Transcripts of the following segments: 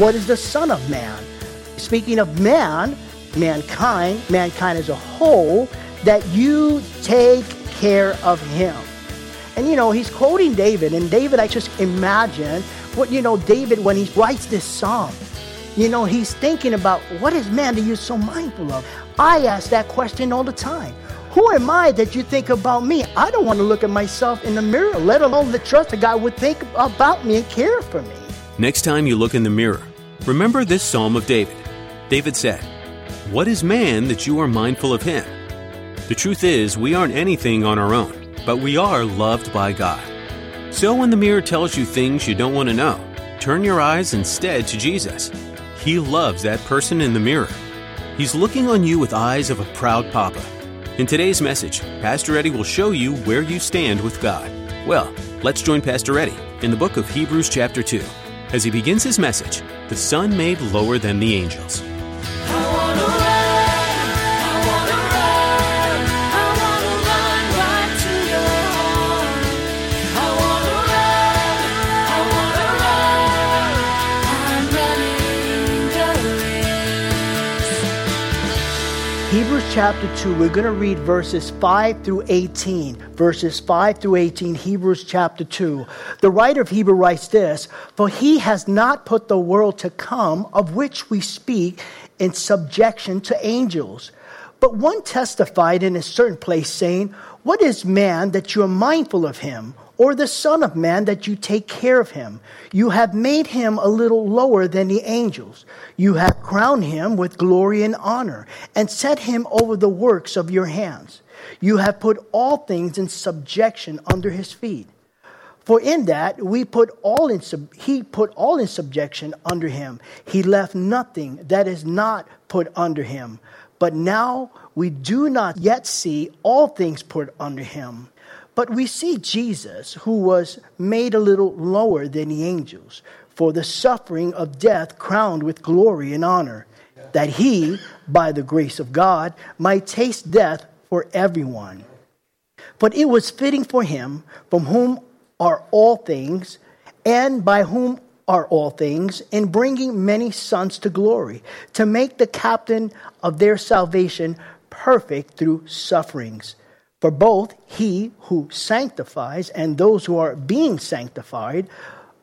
What is the Son of Man? Speaking of man, mankind, mankind as a whole, that you take care of him. And you know, he's quoting David, and David, I just imagine what, you know, David, when he writes this psalm, you know, he's thinking about what is man that you're so mindful of? I ask that question all the time. Who am I that you think about me? I don't want to look at myself in the mirror, let alone the trust that God would think about me and care for me. Next time you look in the mirror, Remember this psalm of David. David said, What is man that you are mindful of him? The truth is, we aren't anything on our own, but we are loved by God. So when the mirror tells you things you don't want to know, turn your eyes instead to Jesus. He loves that person in the mirror. He's looking on you with eyes of a proud papa. In today's message, Pastor Eddie will show you where you stand with God. Well, let's join Pastor Eddie in the book of Hebrews, chapter 2, as he begins his message the Son made lower than the angels. Chapter 2, we're going to read verses 5 through 18. Verses 5 through 18, Hebrews chapter 2. The writer of Hebrew writes this For he has not put the world to come, of which we speak, in subjection to angels. But one testified in a certain place, saying, What is man that you are mindful of him? Or the Son of Man that you take care of him. You have made him a little lower than the angels. You have crowned him with glory and honor, and set him over the works of your hands. You have put all things in subjection under his feet. For in that we put all in sub- he put all in subjection under him. He left nothing that is not put under him. But now we do not yet see all things put under him. But we see Jesus, who was made a little lower than the angels, for the suffering of death crowned with glory and honor, that he, by the grace of God, might taste death for everyone. But it was fitting for him, from whom are all things, and by whom are all things, in bringing many sons to glory, to make the captain of their salvation perfect through sufferings. For both he who sanctifies and those who are being sanctified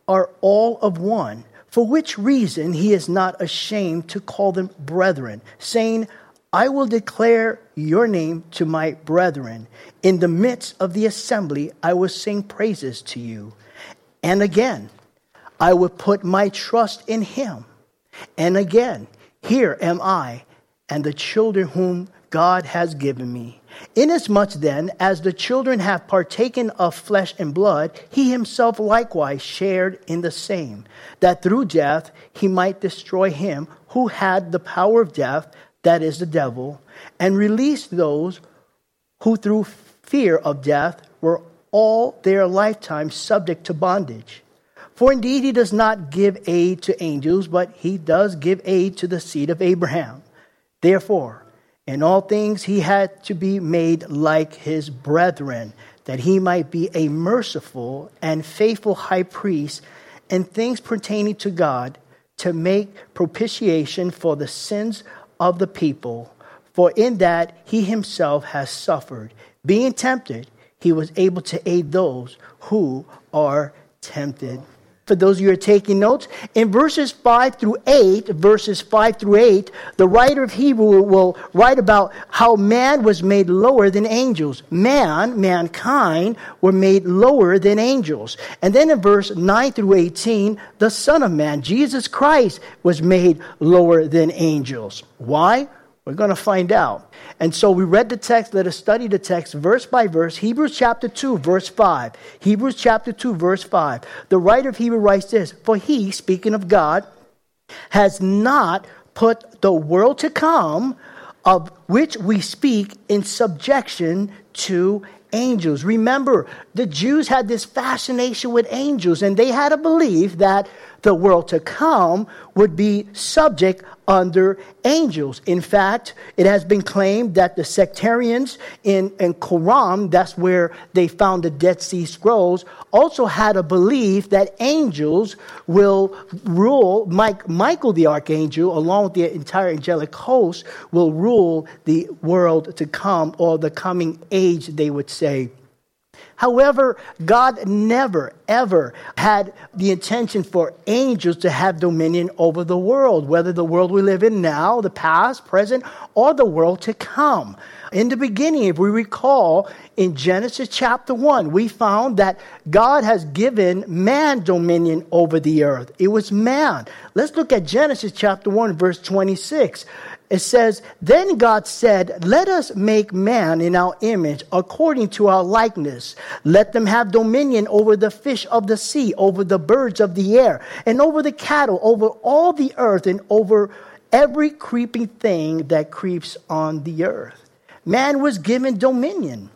are all of one, for which reason he is not ashamed to call them brethren, saying, I will declare your name to my brethren. In the midst of the assembly, I will sing praises to you. And again, I will put my trust in him. And again, here am I and the children whom God has given me. Inasmuch then as the children have partaken of flesh and blood, he himself likewise shared in the same, that through death he might destroy him who had the power of death, that is the devil, and release those who through fear of death were all their lifetime subject to bondage. For indeed he does not give aid to angels, but he does give aid to the seed of Abraham. Therefore, in all things, he had to be made like his brethren, that he might be a merciful and faithful high priest in things pertaining to God, to make propitiation for the sins of the people. For in that he himself has suffered, being tempted, he was able to aid those who are tempted for those of you who are taking notes, in verses 5 through 8, verses 5 through 8, the writer of Hebrew will write about how man was made lower than angels. Man, mankind, were made lower than angels. And then in verse 9 through 18, the Son of Man, Jesus Christ, was made lower than angels. Why? We're going to find out. And so we read the text. Let us study the text verse by verse. Hebrews chapter 2, verse 5. Hebrews chapter 2, verse 5. The writer of Hebrew writes this For he, speaking of God, has not put the world to come, of which we speak, in subjection to angels. Remember, the Jews had this fascination with angels, and they had a belief that the world to come would be subject under angels. In fact, it has been claimed that the sectarians in, in Qumran, that's where they found the Dead Sea Scrolls, also had a belief that angels will rule, Mike, Michael the archangel, along with the entire angelic host, will rule the world to come, or the coming age, they would say. However, God never, ever had the intention for angels to have dominion over the world, whether the world we live in now, the past, present, or the world to come. In the beginning, if we recall, in Genesis chapter 1, we found that God has given man dominion over the earth. It was man. Let's look at Genesis chapter 1, verse 26 it says, Then God said, Let us make man in our image, according to our likeness. Let them have dominion over the fish of the sea, over the birds of the air, and over the cattle, over all the earth, and over every creeping thing that creeps on the earth. Man was given dominion.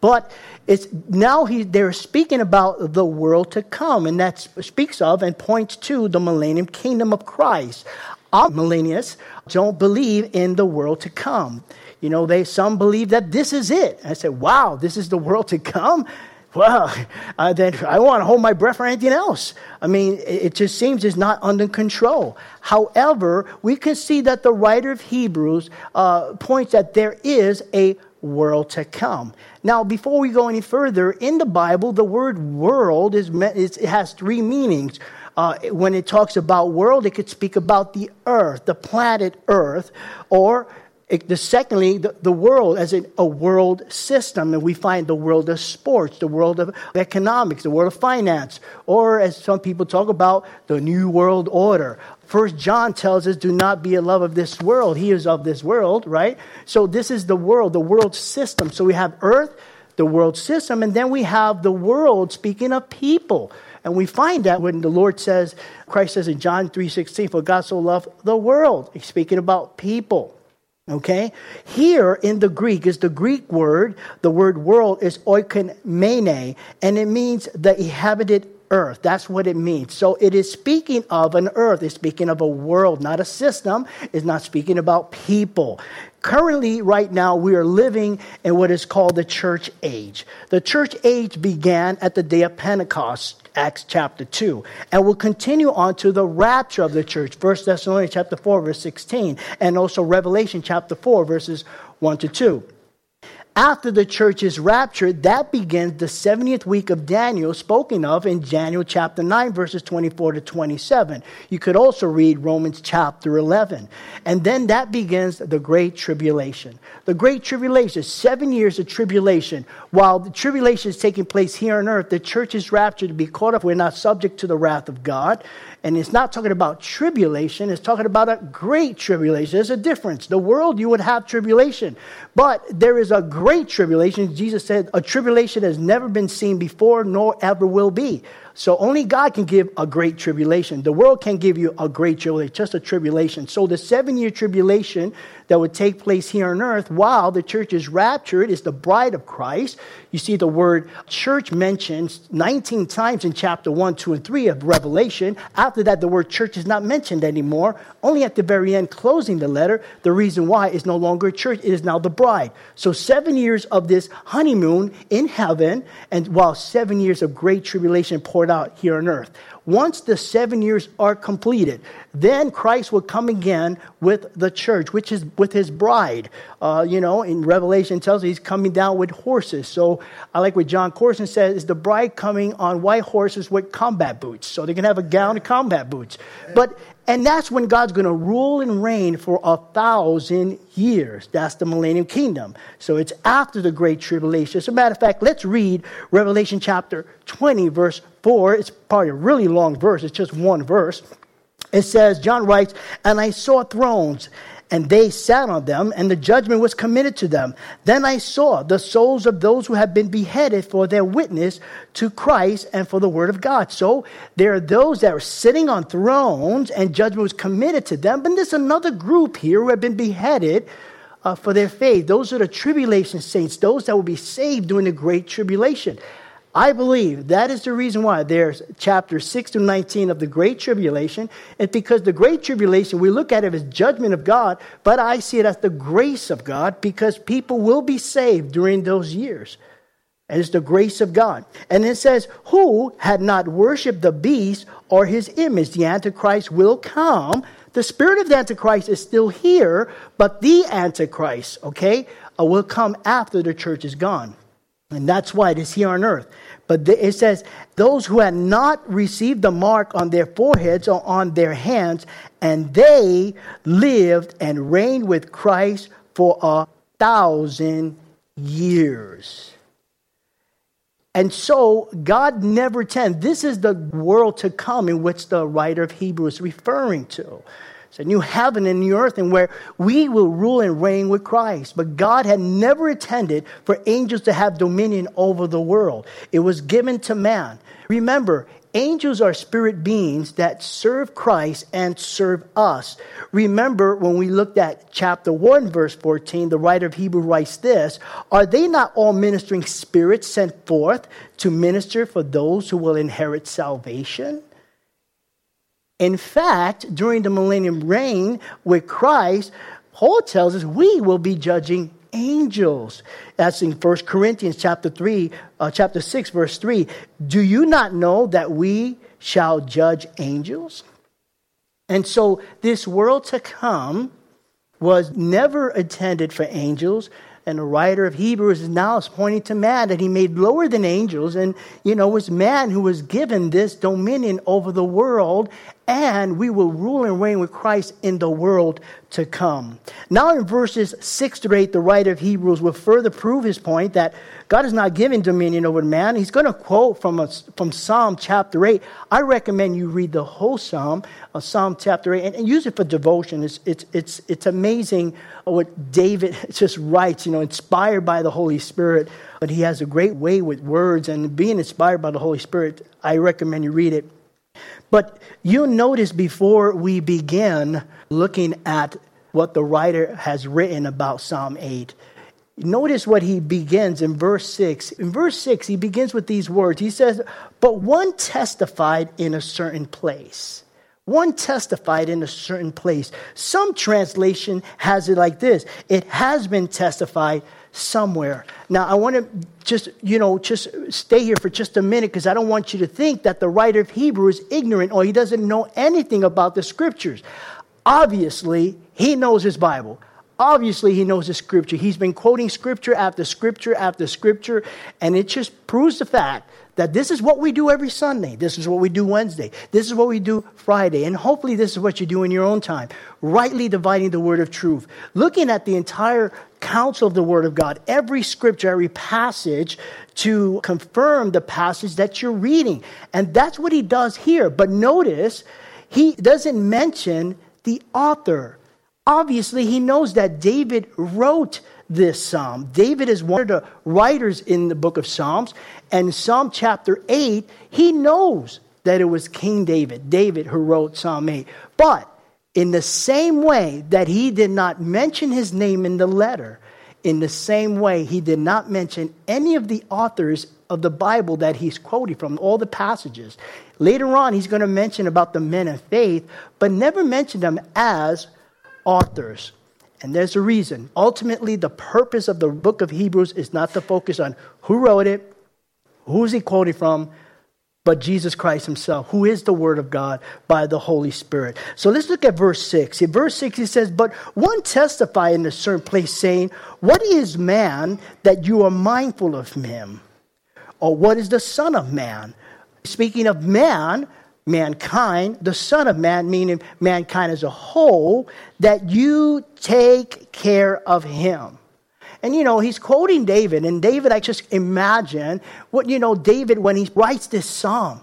But it's now he, they're speaking about the world to come, and that speaks of and points to the millennium kingdom of Christ millennials don't believe in the world to come. You know, they some believe that this is it. I said, "Wow, this is the world to come." Well, uh, then I want to hold my breath for anything else. I mean, it, just seems it's not under control. However, we can see that the writer of Hebrews uh, points that there is a world to come. Now, before we go any further, in the Bible, the word world is it has three meanings. Uh, when it talks about world, it could speak about the earth, the planet Earth, or it, the secondly, the, the world as a, a world system, and we find the world of sports, the world of economics, the world of finance, or as some people talk about, the new world order. First John tells us, "Do not be a love of this world. He is of this world." Right. So this is the world, the world system. So we have Earth, the world system, and then we have the world. Speaking of people, and we find that when the Lord says, Christ says in John 3.16, for God so loved the world. He's speaking about people. Okay? Here in the Greek is the Greek word, the word world is oikoumene, and it means the inhabited earth. That's what it means. So it is speaking of an earth. It's speaking of a world, not a system. It's not speaking about people. Currently, right now, we are living in what is called the church age. The church age began at the day of Pentecost. Acts chapter 2. And we'll continue on to the rapture of the church, 1 Thessalonians chapter 4, verse 16, and also Revelation chapter 4, verses 1 to 2 after the church is raptured, that begins the 70th week of Daniel, spoken of in Daniel chapter 9, verses 24 to 27. You could also read Romans chapter 11. And then that begins the Great Tribulation. The Great Tribulation, seven years of tribulation. While the tribulation is taking place here on earth, the church is raptured to be caught up. We're not subject to the wrath of God. And it's not talking about tribulation, it's talking about a great tribulation. There's a difference. The world, you would have tribulation. But there is a great tribulation. Jesus said, a tribulation has never been seen before, nor ever will be. So only God can give a great tribulation. The world can't give you a great tribulation, just a tribulation. So the seven year tribulation that would take place here on earth while the church is raptured is the bride of Christ. You see the word church mentioned 19 times in chapter 1, 2, and 3 of Revelation. After that, the word church is not mentioned anymore. Only at the very end, closing the letter, the reason why is no longer church, it is now the bride. So seven years of this honeymoon in heaven, and while seven years of great tribulation poured out here on earth. Once the seven years are completed, then Christ will come again with the church, which is with his bride. Uh, you know, in Revelation tells us he's coming down with horses. So I like what Jon Courson says is the bride coming on white horses with combat boots. So they can have a gown and combat boots. But and that's when God's going to rule and reign for a thousand years. That's the millennium kingdom. So it's after the great tribulation. As a matter of fact, let's read Revelation chapter 20, verse 4. It's probably a really long verse, it's just one verse. It says, John writes, And I saw thrones and they sat on them, and the judgment was committed to them. Then I saw the souls of those who have been beheaded for their witness to Christ and for the word of God. So there are those that are sitting on thrones, and judgment was committed to them. But there's another group here who have been beheaded uh, for their faith. Those are the tribulation saints, those that will be saved during the great tribulation. I believe that is the reason why there's chapter 6 to 19 of the Great Tribulation. It's because the Great Tribulation, we look at it as judgment of God, but I see it as the grace of God because people will be saved during those years. And it's the grace of God. And it says, Who had not worshiped the beast or his image? The Antichrist will come. The spirit of the Antichrist is still here, but the Antichrist, okay, uh, will come after the church is gone. And that's why it is here on earth. But it says, those who had not received the mark on their foreheads or on their hands, and they lived and reigned with Christ for a thousand years. And so God never tends. This is the world to come in which the writer of Hebrews is referring to. It's a new heaven and new earth, and where we will rule and reign with Christ. But God had never intended for angels to have dominion over the world, it was given to man. Remember, angels are spirit beings that serve Christ and serve us. Remember when we looked at chapter 1, verse 14, the writer of Hebrew writes this Are they not all ministering spirits sent forth to minister for those who will inherit salvation? In fact, during the millennium reign with Christ, Paul tells us we will be judging angels. That's in 1 Corinthians chapter 3, uh, chapter 6, verse 3. Do you not know that we shall judge angels? And so this world to come was never intended for angels, and the writer of Hebrews is now pointing to man that he made lower than angels, and you know, was man who was given this dominion over the world, and we will rule and reign with Christ in the world to come. Now, in verses 6 to 8, the writer of Hebrews will further prove his point that God is not giving dominion over man. He's going to quote from, a, from Psalm chapter 8. I recommend you read the whole Psalm, uh, Psalm chapter 8, and, and, use it for devotion. It's, it's, it's, it's amazing what David just writes, you know, inspired by the Holy Spirit. But he has a great way with words, and being inspired by the Holy Spirit, I recommend you read it. But you'll notice before we begin looking at what the writer has written about Psalm 8, Notice what he begins in verse 6. In verse 6, he begins with these words. He says, But one testified in a certain place. One testified in a certain place. Some translation has it like this It has been testified somewhere. Now, I want to just, you know, just stay here for just a minute because I don't want you to think that the writer of Hebrew is ignorant or he doesn't know anything about the scriptures. Obviously, he knows his Bible. Obviously, he knows the scripture. He's been quoting scripture after scripture after scripture, and it just proves the fact that this is what we do every Sunday. This is what we do Wednesday. This is what we do Friday. And hopefully, this is what you do in your own time. Rightly dividing the word of truth. Looking at the entire counsel of the word of God, every scripture, every passage to confirm the passage that you're reading. And that's what he does here. But notice, he doesn't mention the author. Obviously, he knows that David wrote this psalm. David is one of the writers in the book of Psalms. And Psalm chapter 8, he knows that it was King David, David who wrote Psalm 8. But in the same way that he did not mention his name in the letter, in the same way he did not mention any of the authors of the Bible that he's quoting from, all the passages. Later on, he's going to mention about the men of faith, but never mention them as authors. And there's a reason. Ultimately, the purpose of the book of Hebrews is not to focus on who wrote it, who's he quoting from, but Jesus Christ himself, who is the Word of God by the Holy Spirit. So let's look at verse 6. In verse 6, he says, But one testified in a certain place, saying, What is man that you are mindful of him? Or what is the Son of Man? Speaking of man, mankind, the Son of Man, meaning mankind as a whole, that you take care of him. And you know, he's quoting David, and David, I just imagine what, you know, David, when he writes this psalm,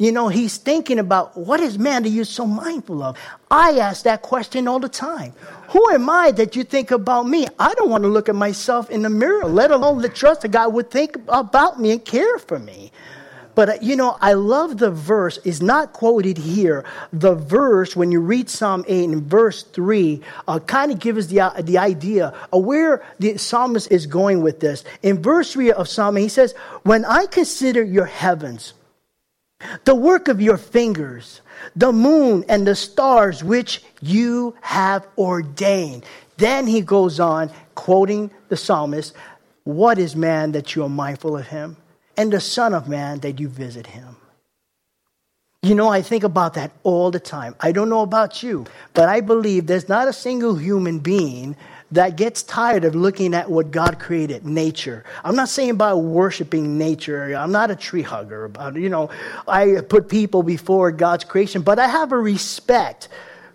You know, he's thinking about what is man that you're so mindful of? I ask that question all the time. Who am I that you think about me? I don't want to look at myself in the mirror, let alone the trust that God would think about me and care for me. But uh, you know, I love the verse, is not quoted here. The verse, when you read Psalm 8 and verse 3, uh, kind of gives the, uh, the idea of where the psalmist is going with this. In verse 3 of Psalm 8, he says, When I consider your heavens, the work of your fingers, the moon and the stars which you have ordained. Then he goes on, quoting the psalmist, What is man that you are mindful of him? And the Son of Man that you visit him. You know, I think about that all the time. I don't know about you, but I believe there's not a single human being that gets tired of looking at what God created, nature. I'm not saying about worshiping nature. I'm not a tree hugger. About, you know, I put people before God's creation, but I have a respect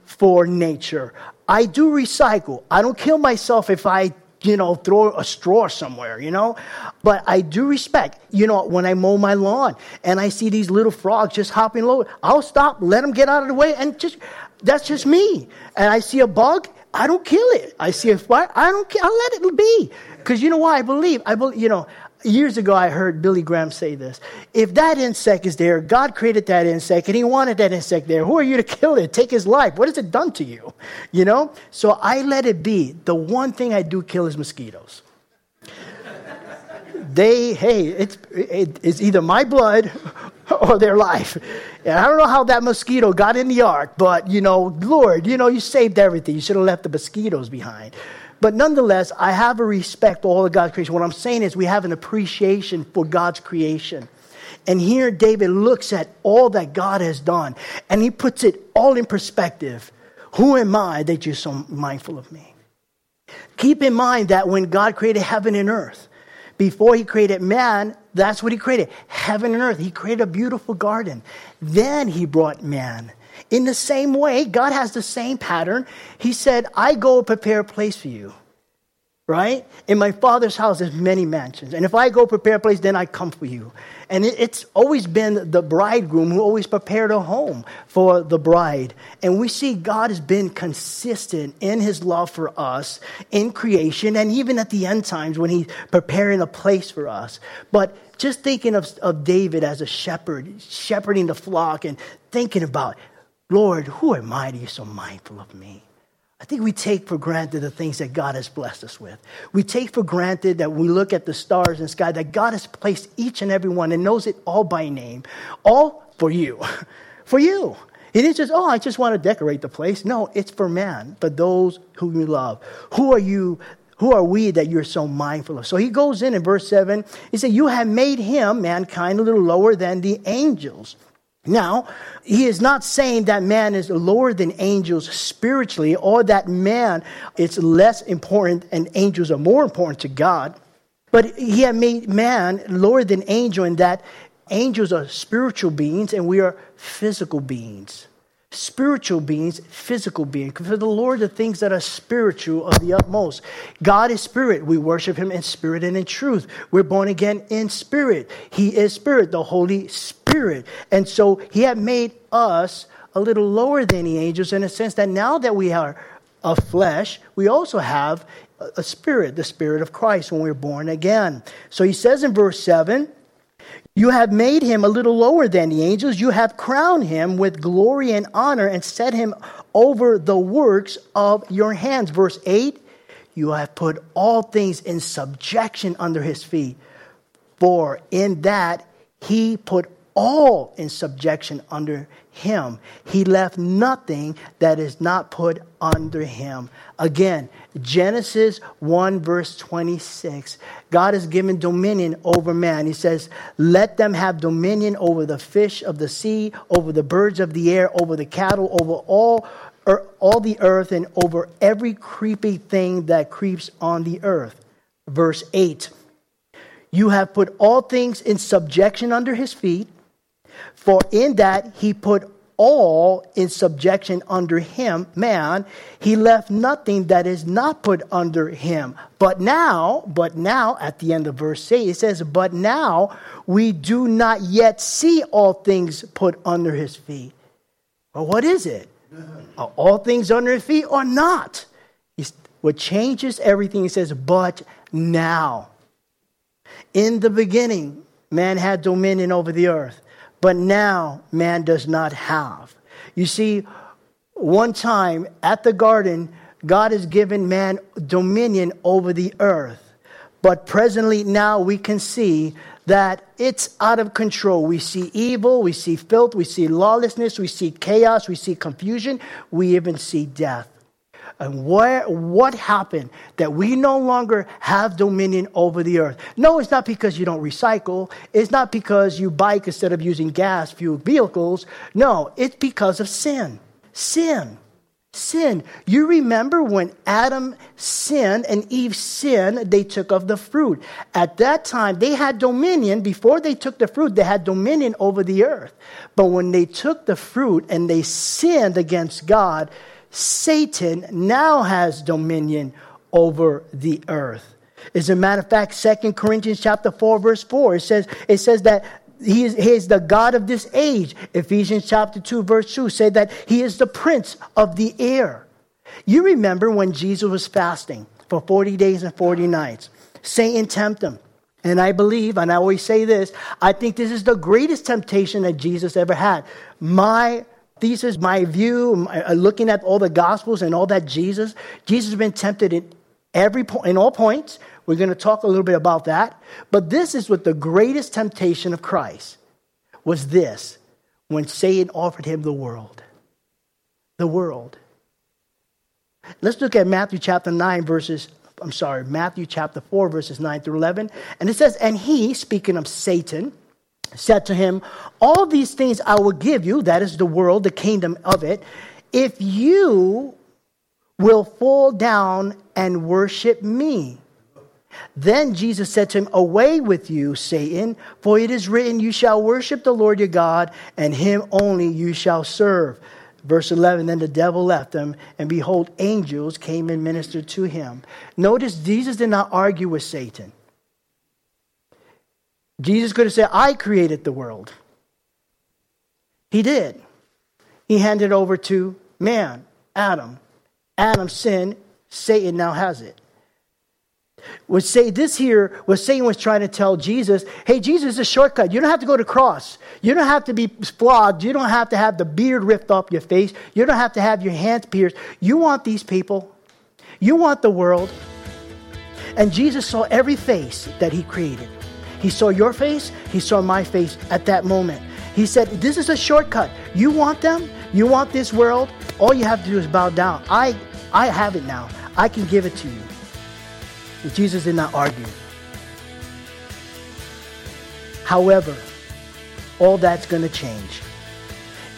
for nature. I do recycle. I don't kill myself if I you know, throw a straw somewhere, you know? But I do respect, you know, when I mow my lawn and I see these little frogs just hopping low, I'll stop, let them get out of the way, and just, that's just me. And I see a bug, I don't kill it. I see a fire, I don't kill, I'll let it be. Because you know why? I believe, I believe, you know, years ago I heard Billy Graham say this. If that insect is there, God created that insect and he wanted that insect there. Who are you to kill it? Take his life. What has it done to you? You know? So I let it be. The one thing I do kill is mosquitoes. they, hey, it's, it, it's either my blood or their life. And I don't know how that mosquito got in the ark, but you know, Lord, you know, you saved everything. You should have left the mosquitoes behind. But nonetheless, I have a respect for all of God's creation. What I'm saying is we have an appreciation for God's creation. And here David looks at all that God has done and he puts it all in perspective. Who am I that you're so mindful of me? Keep in mind that when God created heaven and earth, before he created man, that's what he created heaven and earth. He created a beautiful garden. Then he brought man. In the same way, God has the same pattern. He said, I go prepare a place for you. Right? In my father's house, there's many mansions. And if I go prepare a place, then I come for you. And it's always been the bridegroom who always prepared a home for the bride. And we see God has been consistent in his love for us in creation and even at the end times when he's preparing a place for us. But just thinking of, of David as a shepherd, shepherding the flock and thinking about Lord, who am I that you're so mindful of me? I think we take for granted the things that God has blessed us with. We take for granted that we look at the stars and sky, that God has placed each and every one and knows it all by name, all for you. for you. It is just, oh, I just want to decorate the place. No, it's for man, for those whom you love. Who are you? Who are we that you're so mindful of? So he goes in in verse 7. He said, You have made him, mankind, a little lower than the angels. Now, he is not saying that man is lower than angels spiritually or that man is less important and angels are more important to God. But he had made man lower than angel in that angels are spiritual beings and we are physical beings spiritual beings, physical beings. For the Lord, the things that are spiritual are the utmost. God is spirit. We worship him in spirit and in truth. We're born again in spirit. He is spirit, the Holy Spirit. And so he had made us a little lower than the angels in a sense that now that we are of flesh, we also have a spirit, the spirit of Christ when we're born again. So he says in verse 7 you have made him a little lower than the angels. You have crowned him with glory and honor and set him over the works of your hands. Verse 8 You have put all things in subjection under his feet. For in that he put all in subjection under him. He left nothing that is not put under him. Again, Genesis 1, verse 26. God has given dominion over man. He says, Let them have dominion over the fish of the sea, over the birds of the air, over the cattle, over all, er, all the earth, and over every creepy thing that creeps on the earth. Verse 8. You have put all things in subjection under his feet. For in that he put all in subjection under him, man, he left nothing that is not put under him. But now, but now, at the end of verse 8, it says, But now we do not yet see all things put under his feet. Well, what is it? Are all things under his feet or not? It's what changes everything, he says, But now. In the beginning, man had dominion over the earth but now man does not have. You see, one time at the garden, God has given man dominion over the earth. But presently, now we can see that it's out of control. We see evil, we see filth, we see lawlessness, we see chaos, we see confusion, we even see death. And where, what happened that we no longer have dominion over the earth? No, it's not because you don't recycle. It's not because you bike instead of using gas fueled vehicles. No, it's because of sin. Sin. Sin. You remember when Adam sinned and Eve sinned, they took of the fruit. At that time, they had dominion. Before they took the fruit, they had dominion over the earth. But when they took the fruit and they sinned against God, Satan now has dominion over the earth. As a matter of fact, Second Corinthians chapter 4, verse 4, it says, it says that he is, he is the God of this age. Ephesians chapter 2, verse 2 say that he is the prince of the air. You remember when Jesus was fasting for 40 days and 40 nights. Satan tempted him. And I believe, and I always say this, I think this is the greatest temptation that Jesus ever had. My thesis, my view, uh, looking at all the gospels and all that Jesus, Jesus has been tempted in every point, in all points. We're going to talk a little bit about that. But this is what the greatest temptation of Christ was this when Satan offered him the world. The world. Let's look at Matthew chapter 9, verses, I'm sorry, Matthew chapter 4, verses 9 through 11. And it says, And he, speaking of Satan, said to him, All these things I will give you, that is the world, the kingdom of it, if you will fall down and worship me. Then Jesus said to him, Away with you, Satan, for it is written, You shall worship the Lord your God, and him only you shall serve. Verse 11 Then the devil left him, and behold, angels came and ministered to him. Notice Jesus did not argue with Satan. Jesus could have said, I created the world. He did. He handed over to man, Adam. Adam sinned, Satan now has it. Would say this here was Satan was trying to tell Jesus, hey, Jesus is a shortcut. You don't have to go to cross. You don't have to be flogged. You don't have to have the beard ripped off your face. You don't have to have your hands pierced. You want these people. You want the world. And Jesus saw every face that he created. He saw your face, he saw my face at that moment. He said, This is a shortcut. You want them? You want this world? All you have to do is bow down. I, I have it now. I can give it to you. And Jesus did not argue. However, all that's going to change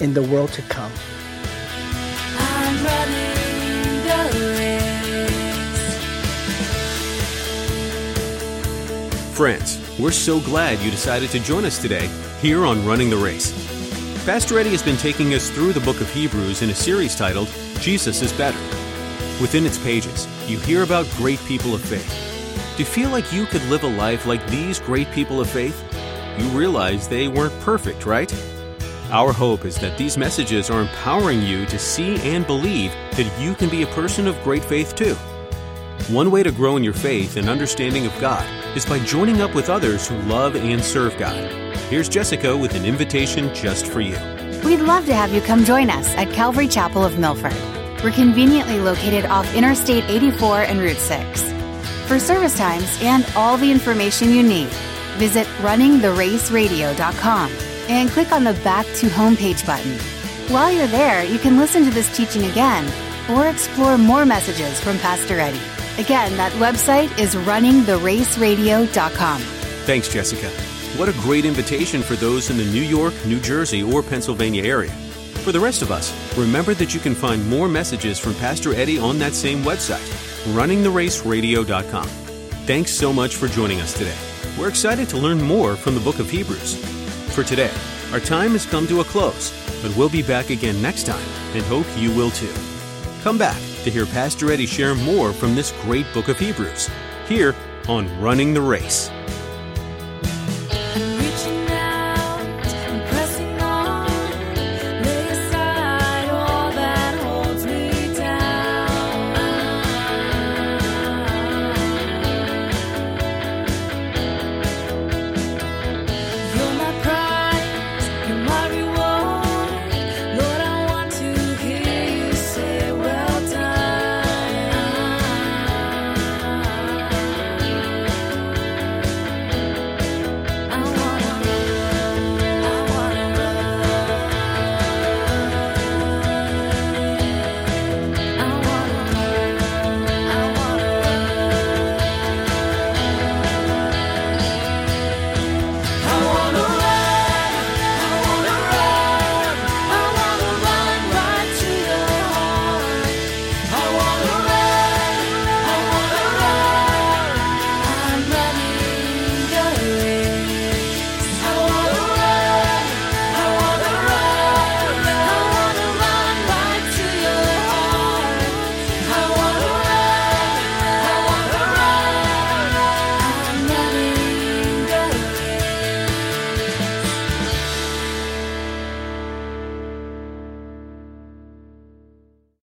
in the world to come. Friends, we're so glad you decided to join us today here on Running the Race. Pastor Eddie has been taking us through the book of Hebrews in a series titled Jesus is Better. Within its pages, you hear about great people of faith. Do you feel like you could live a life like these great people of faith? You realize they weren't perfect, right? Our hope is that these messages are empowering you to see and believe that you can be a person of great faith too. One way to grow in your faith and understanding of God is by joining up with others who love and serve God. Here's Jessica with an invitation just for you. We'd love to have you come join us at Calvary Chapel of Milford. We're conveniently located off Interstate 84 and Route 6. For service times and all the information you need, visit runningtheraceradio.com and click on the Back to Homepage button. While you're there, you can listen to this teaching again or explore more messages from Pastor Eddie. Again, that website is runningtheraceradio.com. Thanks, Jessica. What a great invitation for those in the New York, New Jersey, or Pennsylvania area. For the rest of us, remember that you can find more messages from Pastor Eddie on that same website, runningtheraceradio.com. Thanks so much for joining us today. We're excited to learn more from the book of Hebrews. For today, our time has come to a close. but we'll be back again next time and hope you will too. Come back to hear Pastor Eddie share more from this great book of Hebrews here on Running the Race.